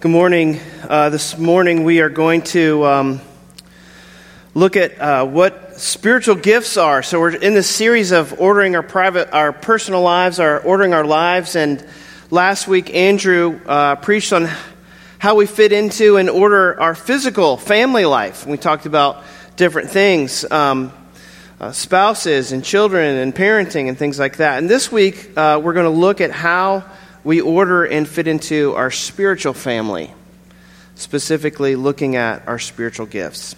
Good morning. Uh, this morning we are going to um, look at uh, what spiritual gifts are. So we're in this series of ordering our private, our personal lives, our ordering our lives. And last week Andrew uh, preached on how we fit into and order our physical family life. We talked about different things. Um, uh, spouses and children and parenting and things like that. And this week, uh, we're going to look at how we order and fit into our spiritual family, specifically looking at our spiritual gifts.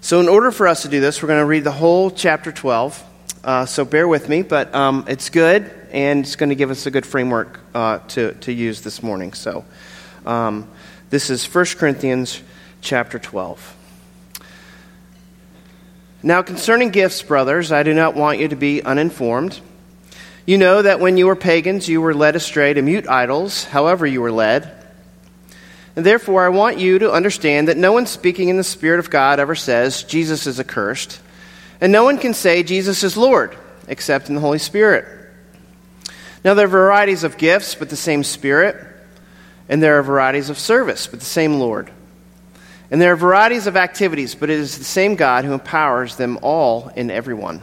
So, in order for us to do this, we're going to read the whole chapter 12. Uh, so, bear with me, but um, it's good and it's going to give us a good framework uh, to, to use this morning. So, um, this is 1 Corinthians chapter 12. Now, concerning gifts, brothers, I do not want you to be uninformed. You know that when you were pagans, you were led astray to mute idols, however, you were led. And therefore, I want you to understand that no one speaking in the Spirit of God ever says, Jesus is accursed. And no one can say, Jesus is Lord, except in the Holy Spirit. Now, there are varieties of gifts, but the same Spirit. And there are varieties of service, but the same Lord. And there are varieties of activities, but it is the same God who empowers them all in everyone.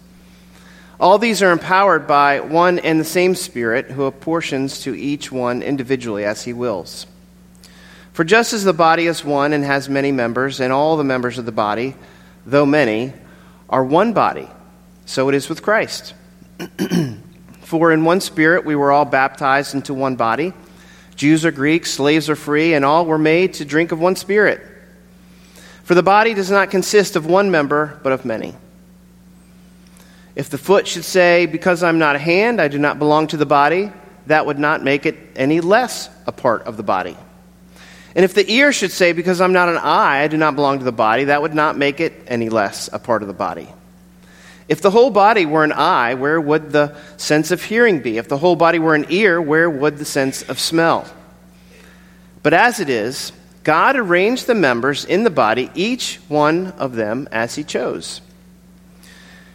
All these are empowered by one and the same Spirit who apportions to each one individually as he wills. For just as the body is one and has many members, and all the members of the body, though many, are one body, so it is with Christ. For in one Spirit we were all baptized into one body Jews or Greeks, slaves or free, and all were made to drink of one Spirit. For the body does not consist of one member, but of many. If the foot should say, Because I'm not a hand, I do not belong to the body, that would not make it any less a part of the body. And if the ear should say, Because I'm not an eye, I do not belong to the body, that would not make it any less a part of the body. If the whole body were an eye, where would the sense of hearing be? If the whole body were an ear, where would the sense of smell? But as it is, God arranged the members in the body, each one of them as he chose.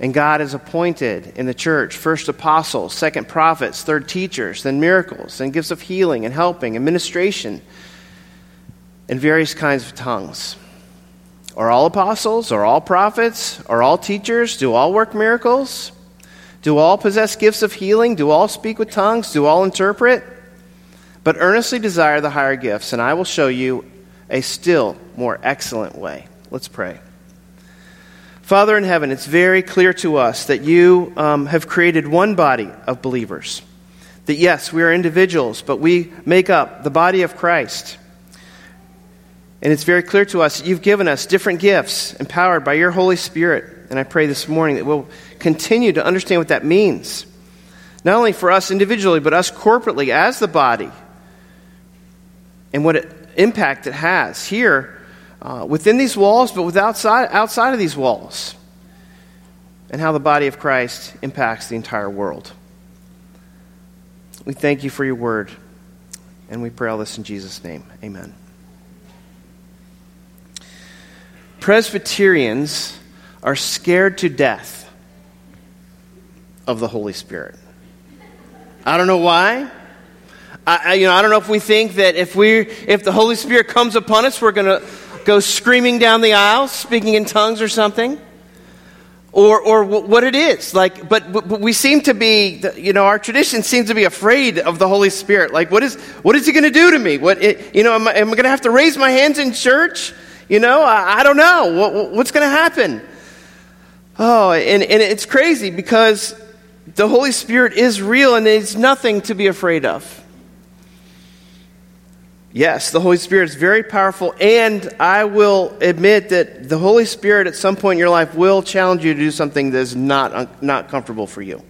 And God has appointed in the church first apostles, second prophets, third teachers, then miracles, then gifts of healing and helping, administration, and various kinds of tongues. Are all apostles? Are all prophets? Are all teachers? Do all work miracles? Do all possess gifts of healing? Do all speak with tongues? Do all interpret? But earnestly desire the higher gifts, and I will show you a still more excellent way. Let's pray. Father in heaven, it's very clear to us that you um, have created one body of believers. That yes, we are individuals, but we make up the body of Christ. And it's very clear to us that you've given us different gifts empowered by your Holy Spirit. And I pray this morning that we'll continue to understand what that means. Not only for us individually, but us corporately as the body. And what it, impact it has here uh, within these walls, but with outside, outside of these walls, and how the body of Christ impacts the entire world. We thank you for your word, and we pray all this in Jesus' name. Amen. Presbyterians are scared to death of the Holy Spirit. I don't know why. I, you know, I don't know if we think that if we if the Holy Spirit comes upon us, we're going to go screaming down the aisle, speaking in tongues or something, or or what it is. Like, but, but we seem to be, you know, our tradition seems to be afraid of the Holy Spirit. Like, what is what is He going to do to me? What it, you know, am I, I going to have to raise my hands in church? You know, I, I don't know what, what's going to happen. Oh, and, and it's crazy because the Holy Spirit is real and it's nothing to be afraid of. Yes, the Holy Spirit is very powerful, and I will admit that the Holy Spirit at some point in your life will challenge you to do something that is not, not comfortable for you.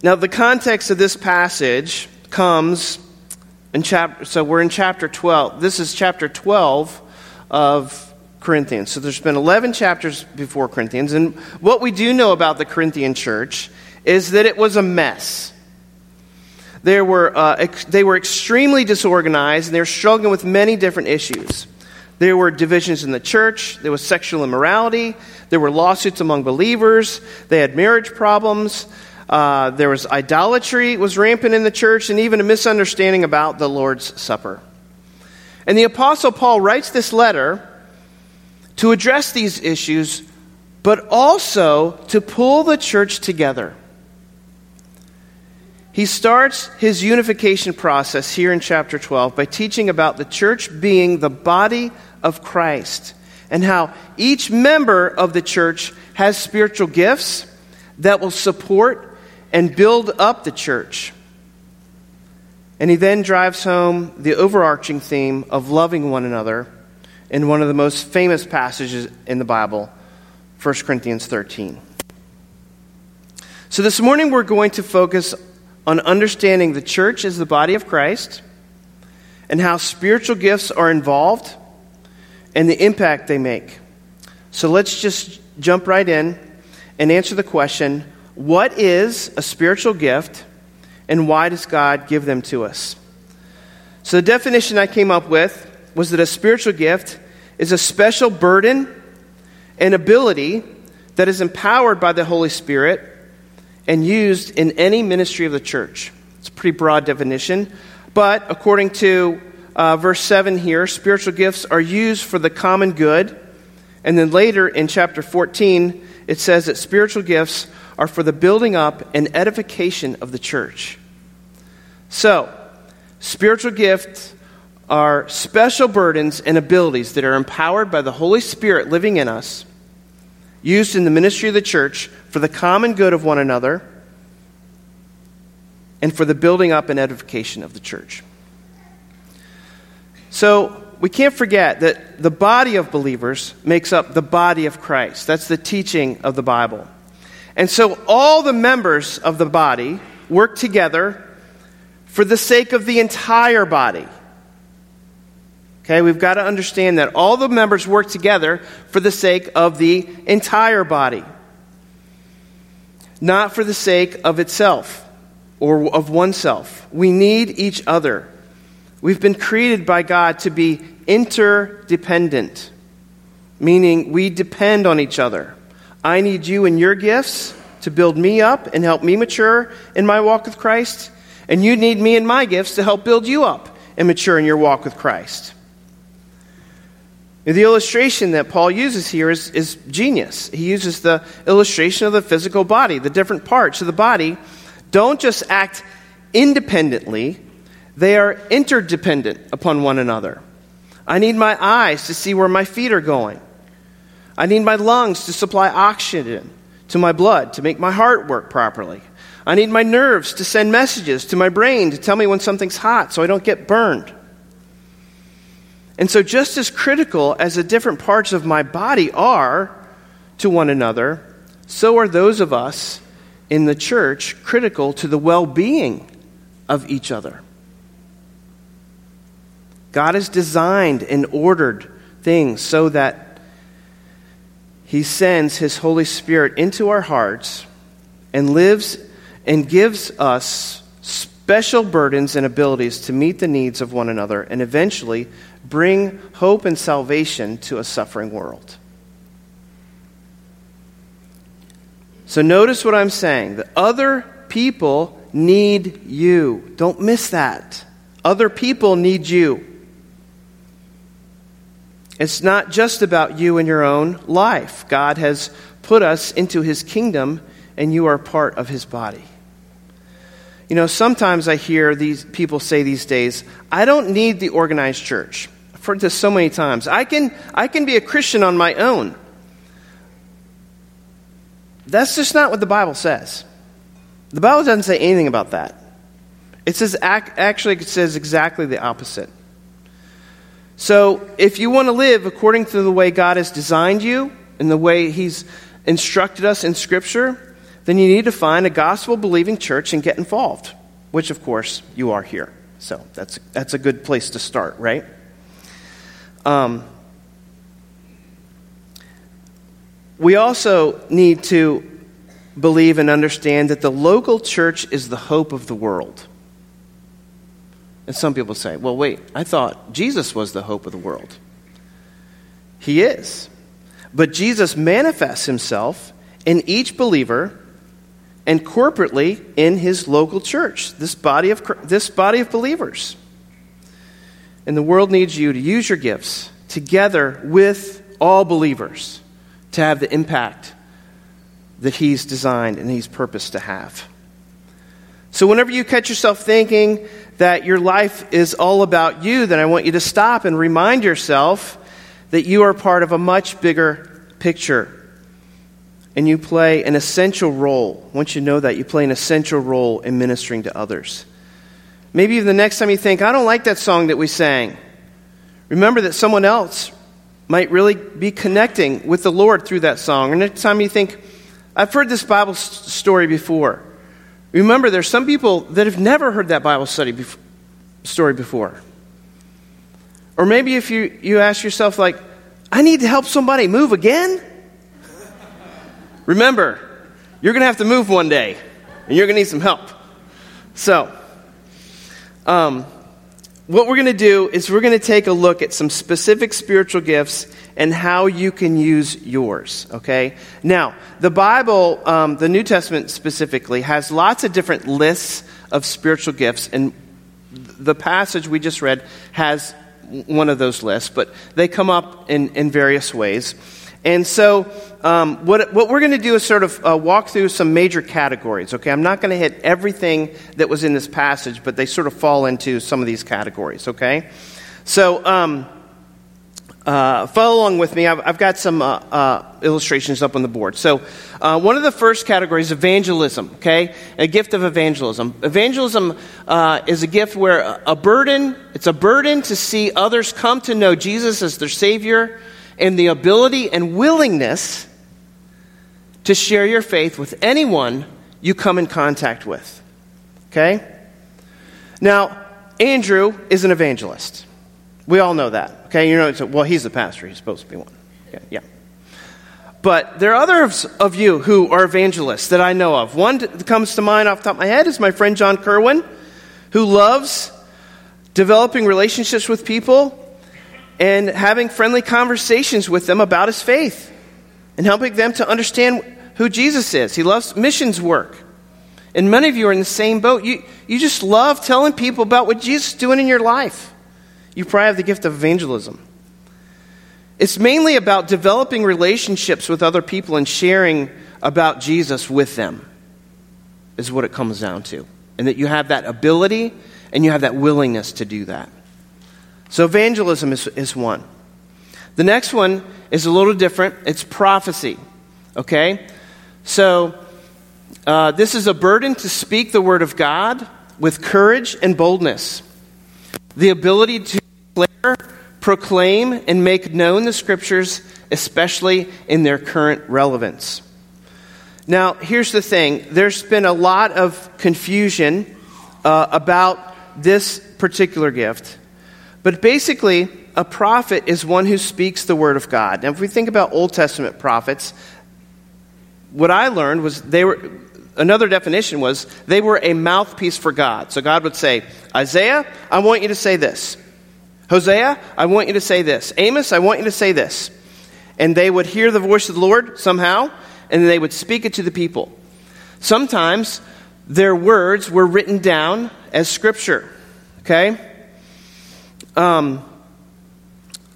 Now, the context of this passage comes in chapter, so we're in chapter 12. This is chapter 12 of Corinthians. So there's been 11 chapters before Corinthians, and what we do know about the Corinthian church is that it was a mess. There were, uh, ex- they were extremely disorganized and they were struggling with many different issues. There were divisions in the church, there was sexual immorality, there were lawsuits among believers, they had marriage problems, uh, there was idolatry was rampant in the church, and even a misunderstanding about the Lord's Supper. And the Apostle Paul writes this letter to address these issues, but also to pull the church together. He starts his unification process here in chapter 12 by teaching about the church being the body of Christ and how each member of the church has spiritual gifts that will support and build up the church. And he then drives home the overarching theme of loving one another in one of the most famous passages in the Bible, 1 Corinthians 13. So this morning we're going to focus on understanding the church as the body of Christ and how spiritual gifts are involved and the impact they make. So let's just jump right in and answer the question what is a spiritual gift and why does God give them to us? So the definition I came up with was that a spiritual gift is a special burden and ability that is empowered by the Holy Spirit and used in any ministry of the church. It's a pretty broad definition, but according to uh, verse 7 here, spiritual gifts are used for the common good. And then later in chapter 14, it says that spiritual gifts are for the building up and edification of the church. So, spiritual gifts are special burdens and abilities that are empowered by the Holy Spirit living in us, used in the ministry of the church for the common good of one another and for the building up and edification of the church. So, we can't forget that the body of believers makes up the body of Christ. That's the teaching of the Bible. And so, all the members of the body work together for the sake of the entire body. Okay, we've got to understand that all the members work together for the sake of the entire body not for the sake of itself or of oneself. We need each other. We've been created by God to be interdependent, meaning we depend on each other. I need you and your gifts to build me up and help me mature in my walk with Christ, and you need me and my gifts to help build you up and mature in your walk with Christ. The illustration that Paul uses here is, is genius. He uses the illustration of the physical body. The different parts of the body don't just act independently, they are interdependent upon one another. I need my eyes to see where my feet are going. I need my lungs to supply oxygen to my blood to make my heart work properly. I need my nerves to send messages to my brain to tell me when something's hot so I don't get burned. And so, just as critical as the different parts of my body are to one another, so are those of us in the church critical to the well being of each other. God has designed and ordered things so that He sends His Holy Spirit into our hearts and lives and gives us special burdens and abilities to meet the needs of one another and eventually bring hope and salvation to a suffering world. So notice what I'm saying. The other people need you. Don't miss that. Other people need you. It's not just about you and your own life. God has put us into his kingdom, and you are part of his body. You know, sometimes I hear these people say these days, I don't need the organized church. Heard this so many times. I can, I can be a Christian on my own. That's just not what the Bible says. The Bible doesn't say anything about that. It says, actually, it says exactly the opposite. So, if you want to live according to the way God has designed you and the way He's instructed us in Scripture, then you need to find a gospel believing church and get involved, which, of course, you are here. So, that's, that's a good place to start, right? Um, we also need to believe and understand that the local church is the hope of the world. And some people say, well, wait, I thought Jesus was the hope of the world. He is. But Jesus manifests himself in each believer and corporately in his local church, this body of, this body of believers. And the world needs you to use your gifts together with all believers to have the impact that He's designed and He's purposed to have. So, whenever you catch yourself thinking that your life is all about you, then I want you to stop and remind yourself that you are part of a much bigger picture. And you play an essential role. Once you know that, you play an essential role in ministering to others. Maybe even the next time you think, I don't like that song that we sang, remember that someone else might really be connecting with the Lord through that song. Or next time you think, I've heard this Bible story before. Remember, there's some people that have never heard that Bible study bef- story before. Or maybe if you, you ask yourself, like, I need to help somebody move again. Remember, you're going to have to move one day, and you're going to need some help. So, um, what we're going to do is we're going to take a look at some specific spiritual gifts and how you can use yours, okay? Now, the Bible, um, the New Testament specifically, has lots of different lists of spiritual gifts, and the passage we just read has one of those lists, but they come up in, in various ways. And so, um, what, what we're going to do is sort of uh, walk through some major categories, okay? I'm not going to hit everything that was in this passage, but they sort of fall into some of these categories, okay? So, um, uh, follow along with me. I've, I've got some uh, uh illustrations up on the board. So, uh, one of the first categories, evangelism, okay? A gift of evangelism. Evangelism uh, is a gift where a burden, it's a burden to see others come to know Jesus as their Savior and the ability and willingness to share your faith with anyone you come in contact with. Okay? Now, Andrew is an evangelist. We all know that. Okay? You know, well, he's the pastor. He's supposed to be one. Okay, yeah. But there are others of you who are evangelists that I know of. One that comes to mind off the top of my head is my friend John Kerwin, who loves developing relationships with people and having friendly conversations with them about his faith and helping them to understand who Jesus is. He loves missions work. And many of you are in the same boat. You, you just love telling people about what Jesus is doing in your life. You probably have the gift of evangelism. It's mainly about developing relationships with other people and sharing about Jesus with them, is what it comes down to. And that you have that ability and you have that willingness to do that. So, evangelism is, is one. The next one is a little different it's prophecy. Okay? So, uh, this is a burden to speak the word of God with courage and boldness. The ability to declare, proclaim, and make known the scriptures, especially in their current relevance. Now, here's the thing there's been a lot of confusion uh, about this particular gift. But basically, a prophet is one who speaks the word of God. Now, if we think about Old Testament prophets, what I learned was they were another definition was they were a mouthpiece for God. So God would say, Isaiah, I want you to say this. Hosea, I want you to say this. Amos, I want you to say this. And they would hear the voice of the Lord somehow, and they would speak it to the people. Sometimes their words were written down as scripture. Okay? Um,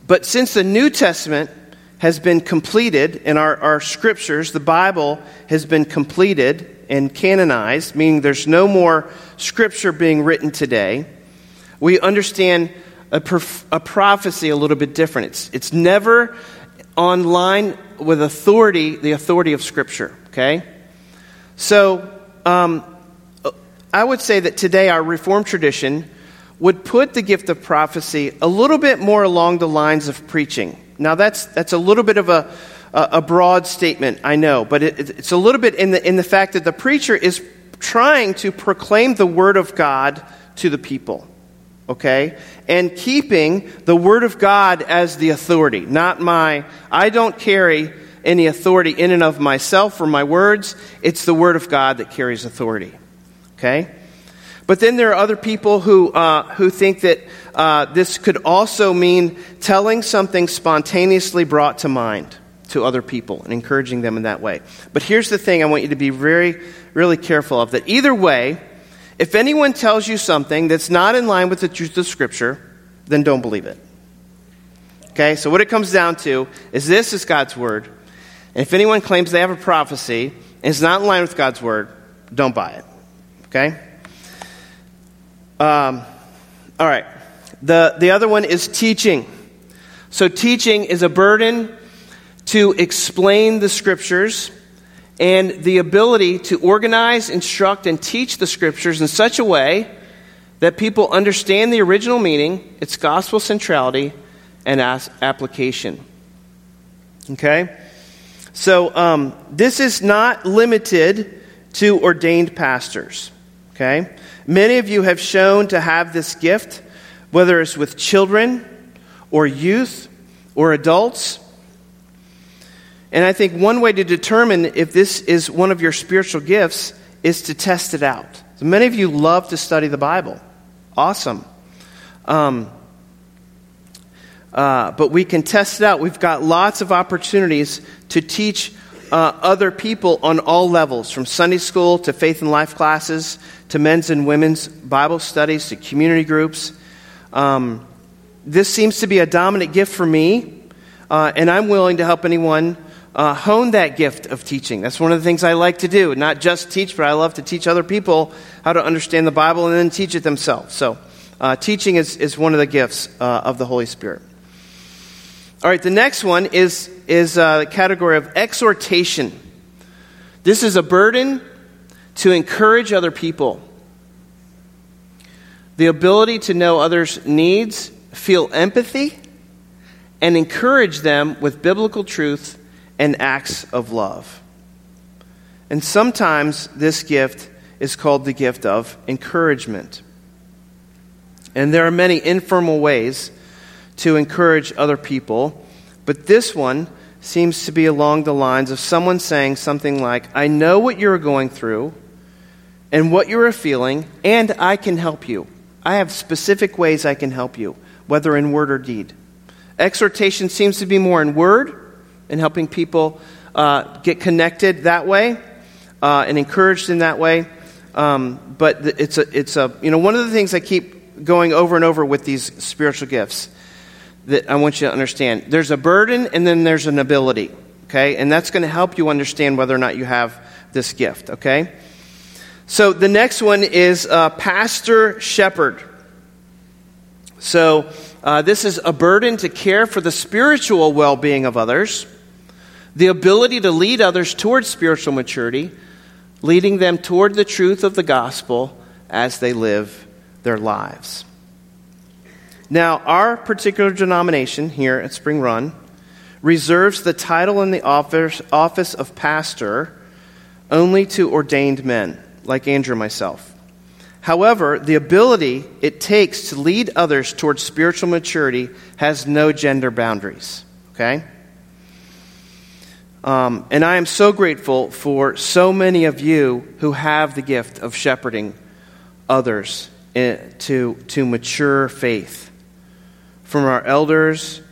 but since the New Testament has been completed in our, our scriptures, the Bible has been completed and canonized, meaning there's no more scripture being written today, we understand a, prof- a prophecy a little bit different. It's, it's never on line with authority, the authority of scripture, okay? So, um, I would say that today our Reformed tradition would put the gift of prophecy a little bit more along the lines of preaching. Now, that's, that's a little bit of a, a broad statement, I know, but it, it's a little bit in the, in the fact that the preacher is trying to proclaim the Word of God to the people, okay? And keeping the Word of God as the authority, not my, I don't carry any authority in and of myself or my words. It's the Word of God that carries authority, okay? But then there are other people who, uh, who think that uh, this could also mean telling something spontaneously brought to mind to other people and encouraging them in that way. But here's the thing I want you to be very, really careful of that either way, if anyone tells you something that's not in line with the truth of Scripture, then don't believe it. Okay, so what it comes down to is this is God's Word. And if anyone claims they have a prophecy and it's not in line with God's Word, don't buy it. Okay? Um, all right. The, the other one is teaching. So, teaching is a burden to explain the scriptures and the ability to organize, instruct, and teach the scriptures in such a way that people understand the original meaning, its gospel centrality, and application. Okay? So, um, this is not limited to ordained pastors. Okay? Many of you have shown to have this gift, whether it's with children or youth or adults. And I think one way to determine if this is one of your spiritual gifts is to test it out. So many of you love to study the Bible. Awesome. Um, uh, but we can test it out. We've got lots of opportunities to teach uh, other people on all levels, from Sunday school to faith and life classes to men's and women's Bible studies to community groups. Um, this seems to be a dominant gift for me, uh, and I'm willing to help anyone uh, hone that gift of teaching. That's one of the things I like to do. Not just teach, but I love to teach other people how to understand the Bible and then teach it themselves. So, uh, teaching is, is one of the gifts uh, of the Holy Spirit. All right, the next one is, is uh, the category of exhortation. This is a burden to encourage other people. The ability to know others' needs, feel empathy, and encourage them with biblical truth and acts of love. And sometimes this gift is called the gift of encouragement. And there are many informal ways to encourage other people, but this one seems to be along the lines of someone saying something like, I know what you're going through and what you're feeling, and I can help you. I have specific ways I can help you, whether in word or deed. Exhortation seems to be more in word and helping people uh, get connected that way uh, and encouraged in that way. Um, but it's a, it's a, you know, one of the things I keep going over and over with these spiritual gifts that I want you to understand. There's a burden and then there's an ability, okay? And that's going to help you understand whether or not you have this gift, okay? So the next one is uh, pastor shepherd. So uh, this is a burden to care for the spiritual well being of others, the ability to lead others towards spiritual maturity, leading them toward the truth of the gospel as they live their lives. Now, our particular denomination here at Spring Run reserves the title and the office, office of pastor only to ordained men, like Andrew and myself. However, the ability it takes to lead others towards spiritual maturity has no gender boundaries. Okay? Um, and I am so grateful for so many of you who have the gift of shepherding others in, to, to mature faith. From our elders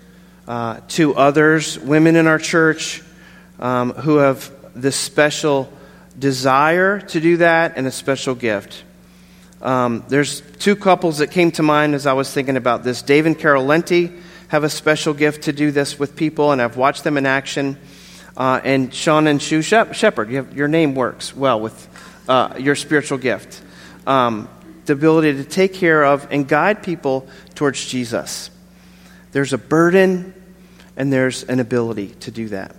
uh, to others, women in our church um, who have this special desire to do that and a special gift. Um, there's two couples that came to mind as I was thinking about this. Dave and Carol Lenti have a special gift to do this with people, and I've watched them in action. Uh, and Sean and Sue Shepherd, you your name works well with uh, your spiritual gift. Um, the ability to take care of and guide people towards Jesus. There's a burden and there's an ability to do that.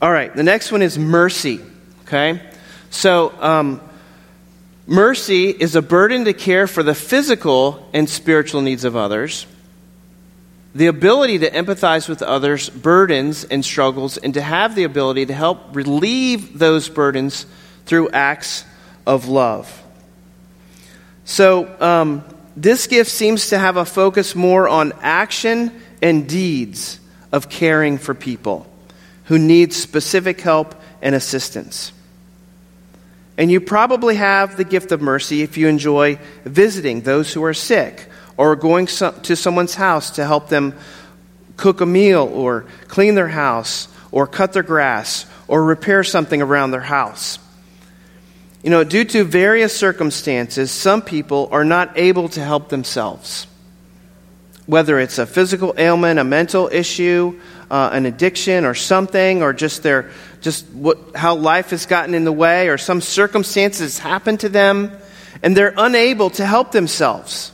All right, the next one is mercy. Okay? So, um, mercy is a burden to care for the physical and spiritual needs of others, the ability to empathize with others' burdens and struggles, and to have the ability to help relieve those burdens through acts of love. So, um, this gift seems to have a focus more on action and deeds of caring for people who need specific help and assistance. And you probably have the gift of mercy if you enjoy visiting those who are sick or going to someone's house to help them cook a meal or clean their house or cut their grass or repair something around their house. You know, due to various circumstances, some people are not able to help themselves. Whether it's a physical ailment, a mental issue, uh, an addiction, or something, or just their just what, how life has gotten in the way, or some circumstances happen to them, and they're unable to help themselves.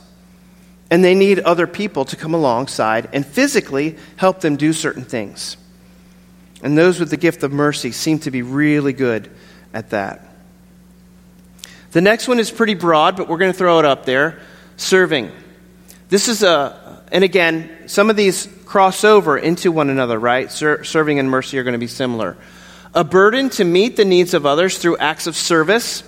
And they need other people to come alongside and physically help them do certain things. And those with the gift of mercy seem to be really good at that. The next one is pretty broad, but we're going to throw it up there serving. This is a, and again, some of these cross over into one another, right? Ser- serving and mercy are going to be similar. A burden to meet the needs of others through acts of service,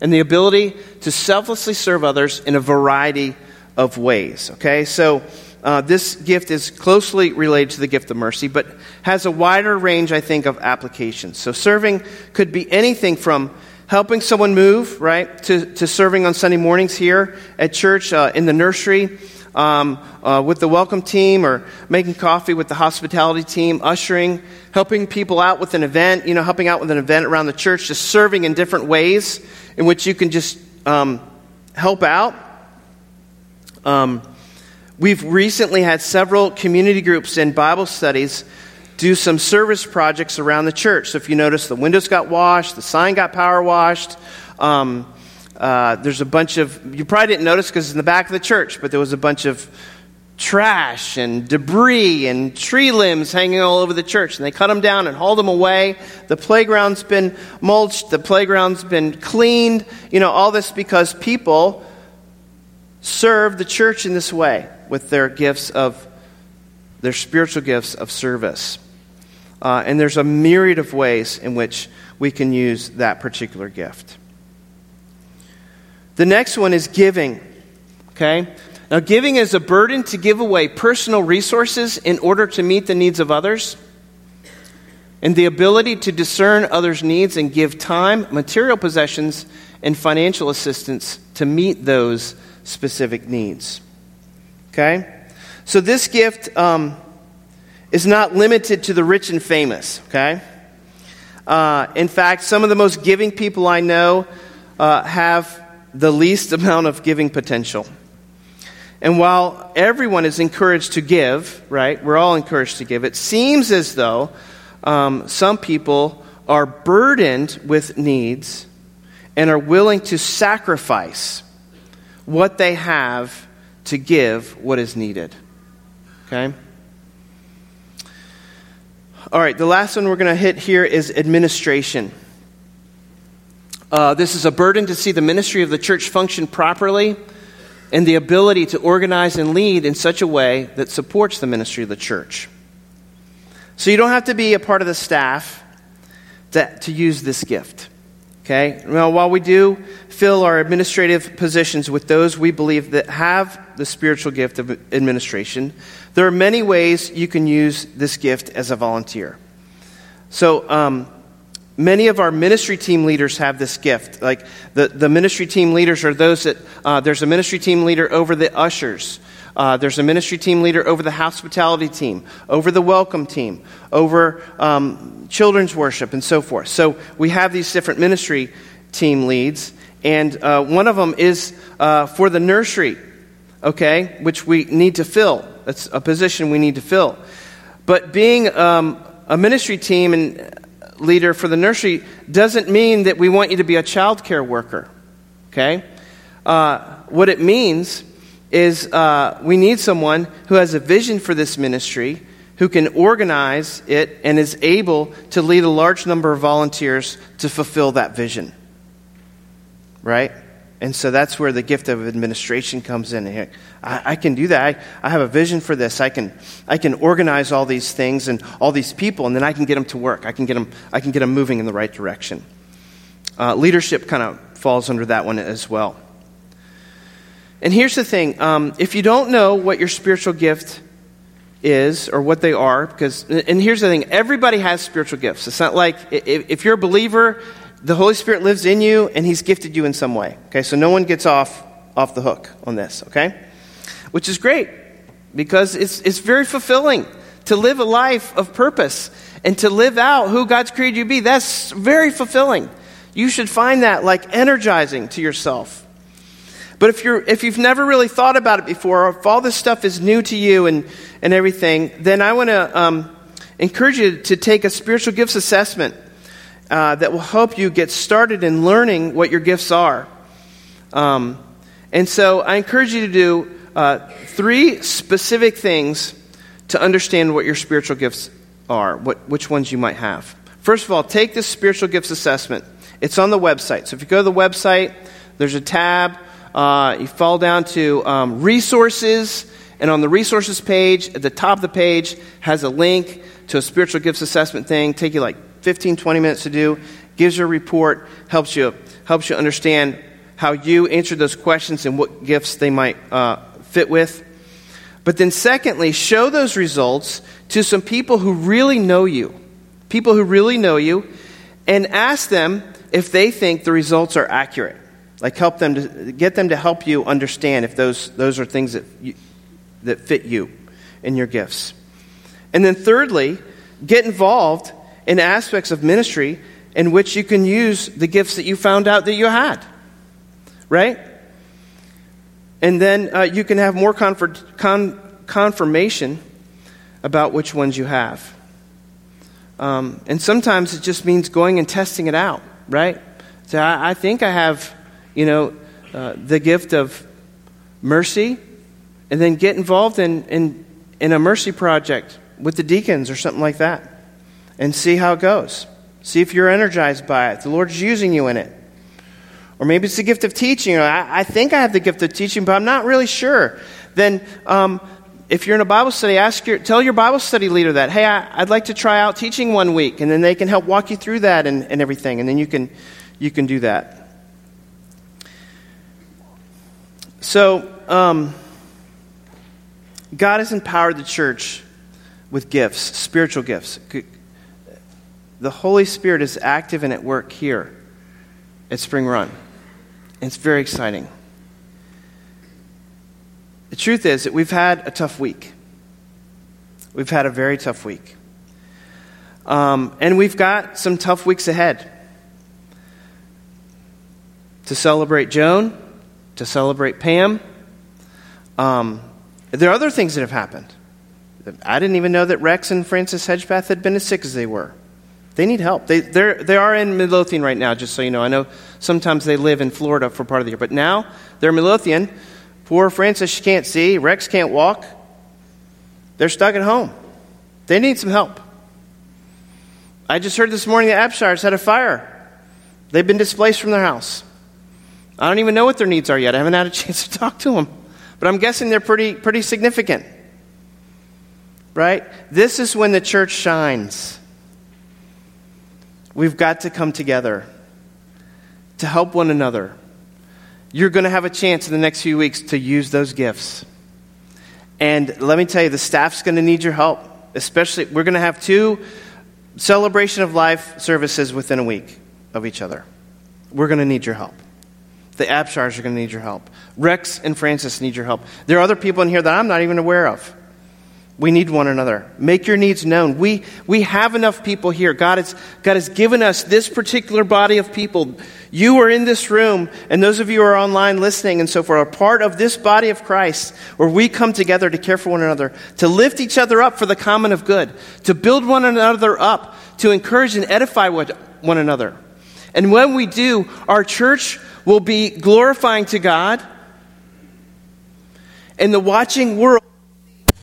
and the ability to selflessly serve others in a variety of ways. Okay, so uh, this gift is closely related to the gift of mercy, but has a wider range, I think, of applications. So serving could be anything from helping someone move, right, to, to serving on Sunday mornings here at church, uh, in the nursery, um, uh, with the welcome team, or making coffee with the hospitality team, ushering, helping people out with an event, you know, helping out with an event around the church, just serving in different ways in which you can just um, help out. Um, we've recently had several community groups and Bible studies do some service projects around the church. So if you notice, the windows got washed, the sign got power washed. Um, uh, there's a bunch of, you probably didn't notice because it's in the back of the church, but there was a bunch of trash and debris and tree limbs hanging all over the church. And they cut them down and hauled them away. The playground's been mulched, the playground's been cleaned. You know, all this because people serve the church in this way with their gifts of, their spiritual gifts of service. Uh, and there's a myriad of ways in which we can use that particular gift. The next one is giving. Okay? Now, giving is a burden to give away personal resources in order to meet the needs of others, and the ability to discern others' needs and give time, material possessions, and financial assistance to meet those specific needs. Okay? So, this gift. Um, is not limited to the rich and famous, okay? Uh, in fact, some of the most giving people I know uh, have the least amount of giving potential. And while everyone is encouraged to give, right, we're all encouraged to give, it seems as though um, some people are burdened with needs and are willing to sacrifice what they have to give what is needed. Okay? All right, the last one we're going to hit here is administration. Uh, this is a burden to see the ministry of the church function properly and the ability to organize and lead in such a way that supports the ministry of the church. So you don't have to be a part of the staff to, to use this gift. Okay? Now, while we do fill our administrative positions with those we believe that have the spiritual gift of administration, there are many ways you can use this gift as a volunteer. So, um, many of our ministry team leaders have this gift. Like the, the ministry team leaders are those that, uh, there's a ministry team leader over the ushers. Uh, there's a ministry team leader over the hospitality team, over the welcome team, over um, children's worship, and so forth. So we have these different ministry team leads, and uh, one of them is uh, for the nursery, okay, which we need to fill. That's a position we need to fill. But being um, a ministry team and leader for the nursery doesn't mean that we want you to be a child care worker, okay? Uh, what it means is uh, we need someone who has a vision for this ministry, who can organize it, and is able to lead a large number of volunteers to fulfill that vision. Right? And so that's where the gift of administration comes in. I, I can do that. I, I, have a vision for this. I can, I can organize all these things and all these people, and then I can get them to work. I can get them, I can get them moving in the right direction. Uh, leadership kind of falls under that one as well. And here's the thing um, if you don't know what your spiritual gift is or what they are, because, and here's the thing everybody has spiritual gifts. It's not like if you're a believer, the Holy Spirit lives in you and He's gifted you in some way. Okay, so no one gets off, off the hook on this, okay? Which is great because it's, it's very fulfilling to live a life of purpose and to live out who God's created you to be. That's very fulfilling. You should find that like energizing to yourself. But if, you're, if you've never really thought about it before, or if all this stuff is new to you and, and everything, then I want to um, encourage you to take a spiritual gifts assessment uh, that will help you get started in learning what your gifts are. Um, and so I encourage you to do uh, three specific things to understand what your spiritual gifts are, what, which ones you might have. First of all, take this spiritual gifts assessment. It's on the website. So if you go to the website, there's a tab uh, you fall down to um, resources, and on the resources page, at the top of the page, has a link to a spiritual gifts assessment thing. Take you like 15, 20 minutes to do. Gives you a report, helps you, helps you understand how you answer those questions and what gifts they might uh, fit with. But then, secondly, show those results to some people who really know you. People who really know you, and ask them if they think the results are accurate. Like help them to get them to help you understand if those, those are things that, you, that fit you in your gifts. And then thirdly, get involved in aspects of ministry in which you can use the gifts that you found out that you had. Right? And then uh, you can have more con- confirmation about which ones you have. Um, and sometimes it just means going and testing it out, right? So I, I think I have you know, uh, the gift of mercy, and then get involved in, in, in a mercy project with the deacons or something like that and see how it goes. See if you're energized by it. The Lord's using you in it. Or maybe it's the gift of teaching. I, I think I have the gift of teaching, but I'm not really sure. Then, um, if you're in a Bible study, ask your, tell your Bible study leader that, hey, I, would like to try out teaching one week, and then they can help walk you through that and, and everything, and then you can, you can do that. So, um, God has empowered the church with gifts, spiritual gifts. The Holy Spirit is active and at work here at Spring Run. It's very exciting. The truth is that we've had a tough week. We've had a very tough week. Um, and we've got some tough weeks ahead. To celebrate Joan, to celebrate Pam. Um, there are other things that have happened. I didn't even know that Rex and Francis Hedgepath had been as sick as they were. They need help. They, they are in Midlothian right now, just so you know. I know sometimes they live in Florida for part of the year, but now they're Midlothian. Poor Francis she can't see, Rex can't walk. They're stuck at home. They need some help. I just heard this morning that Abshires had a fire. They've been displaced from their house. I don't even know what their needs are yet. I haven't had a chance to talk to them. But I'm guessing they're pretty, pretty significant. Right? This is when the church shines. We've got to come together. to help one another, you're going to have a chance in the next few weeks to use those gifts. And let me tell you, the staff's going to need your help. Especially, we're going to have two celebration of life services within a week of each other. We're going to need your help. The Abshires are going to need your help. Rex and Francis need your help. There are other people in here that I'm not even aware of. We need one another. Make your needs known. We, we have enough people here. God has, God has given us this particular body of people. You are in this room, and those of you who are online listening and so forth are part of this body of Christ where we come together to care for one another, to lift each other up for the common of good, to build one another up, to encourage and edify one another. And when we do, our church will be glorifying to God, and the watching world